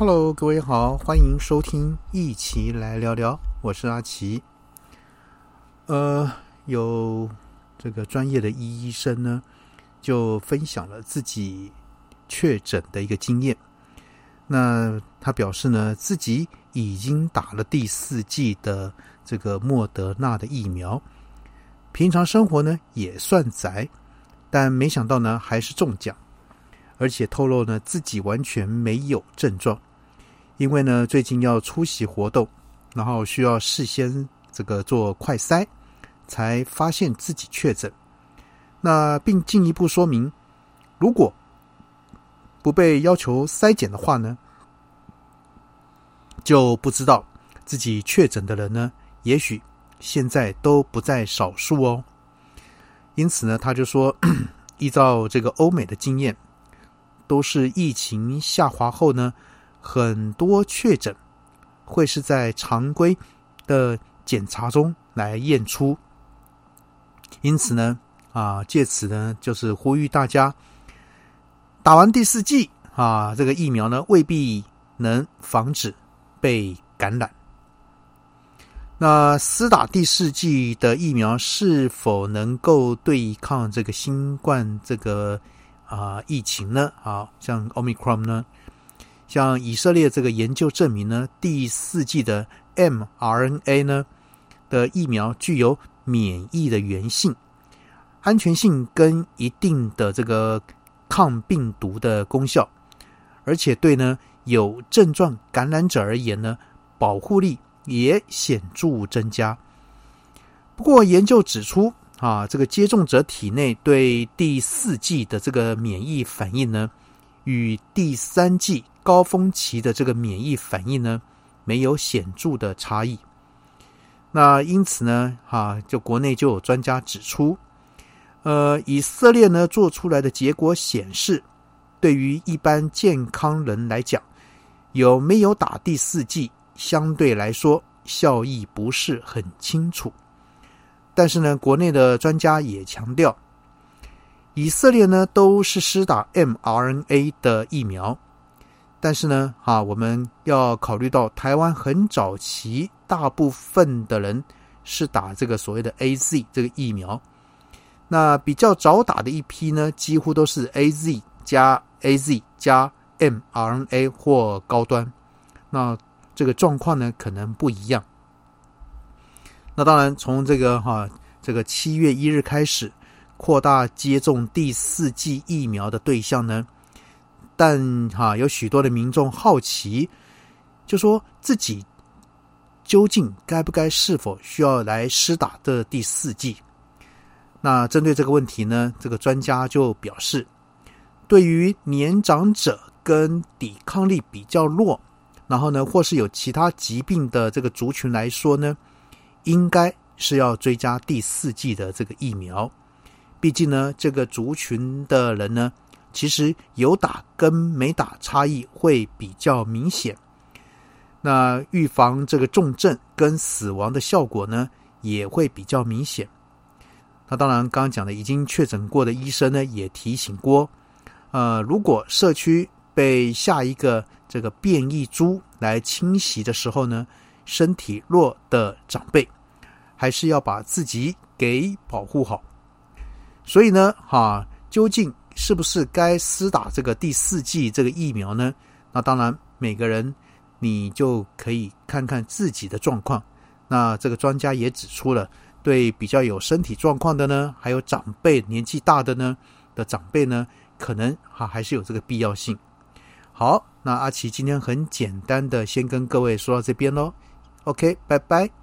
Hello，各位好，欢迎收听，一起来聊聊。我是阿奇。呃，有这个专业的医生呢，就分享了自己确诊的一个经验。那他表示呢，自己已经打了第四剂的这个莫德纳的疫苗，平常生活呢也算宅，但没想到呢还是中奖。而且透露呢，自己完全没有症状，因为呢，最近要出席活动，然后需要事先这个做快筛，才发现自己确诊。那并进一步说明，如果不被要求筛检的话呢，就不知道自己确诊的人呢，也许现在都不在少数哦。因此呢，他就说，依照这个欧美的经验。都是疫情下滑后呢，很多确诊会是在常规的检查中来验出。因此呢，啊，借此呢，就是呼吁大家打完第四剂啊，这个疫苗呢，未必能防止被感染。那施打第四剂的疫苗是否能够对抗这个新冠这个？啊，疫情呢？啊，像 Omicron 呢，像以色列这个研究证明呢，第四季的 mRNA 呢的疫苗具有免疫的原性、安全性跟一定的这个抗病毒的功效，而且对呢有症状感染者而言呢，保护力也显著增加。不过研究指出。啊，这个接种者体内对第四季的这个免疫反应呢，与第三季高峰期的这个免疫反应呢，没有显著的差异。那因此呢，哈，就国内就有专家指出，呃，以色列呢做出来的结果显示，对于一般健康人来讲，有没有打第四剂，相对来说效益不是很清楚。但是呢，国内的专家也强调，以色列呢都是施打 mRNA 的疫苗，但是呢，啊，我们要考虑到台湾很早期大部分的人是打这个所谓的 AZ 这个疫苗，那比较早打的一批呢，几乎都是 AZ 加 AZ 加 mRNA 或高端，那这个状况呢可能不一样。那当然，从这个哈，这个七月一日开始扩大接种第四剂疫苗的对象呢，但哈有许多的民众好奇，就说自己究竟该不该、是否需要来施打的第四剂？那针对这个问题呢，这个专家就表示，对于年长者跟抵抗力比较弱，然后呢，或是有其他疾病的这个族群来说呢。应该是要追加第四季的这个疫苗，毕竟呢，这个族群的人呢，其实有打跟没打差异会比较明显。那预防这个重症跟死亡的效果呢，也会比较明显。那当然，刚刚讲的已经确诊过的医生呢，也提醒过，呃，如果社区被下一个这个变异株来侵袭的时候呢。身体弱的长辈，还是要把自己给保护好。所以呢，哈，究竟是不是该施打这个第四剂这个疫苗呢？那当然，每个人你就可以看看自己的状况。那这个专家也指出了，对比较有身体状况的呢，还有长辈年纪大的呢的长辈呢，可能哈还是有这个必要性。好，那阿奇今天很简单的先跟各位说到这边喽。OK，拜拜。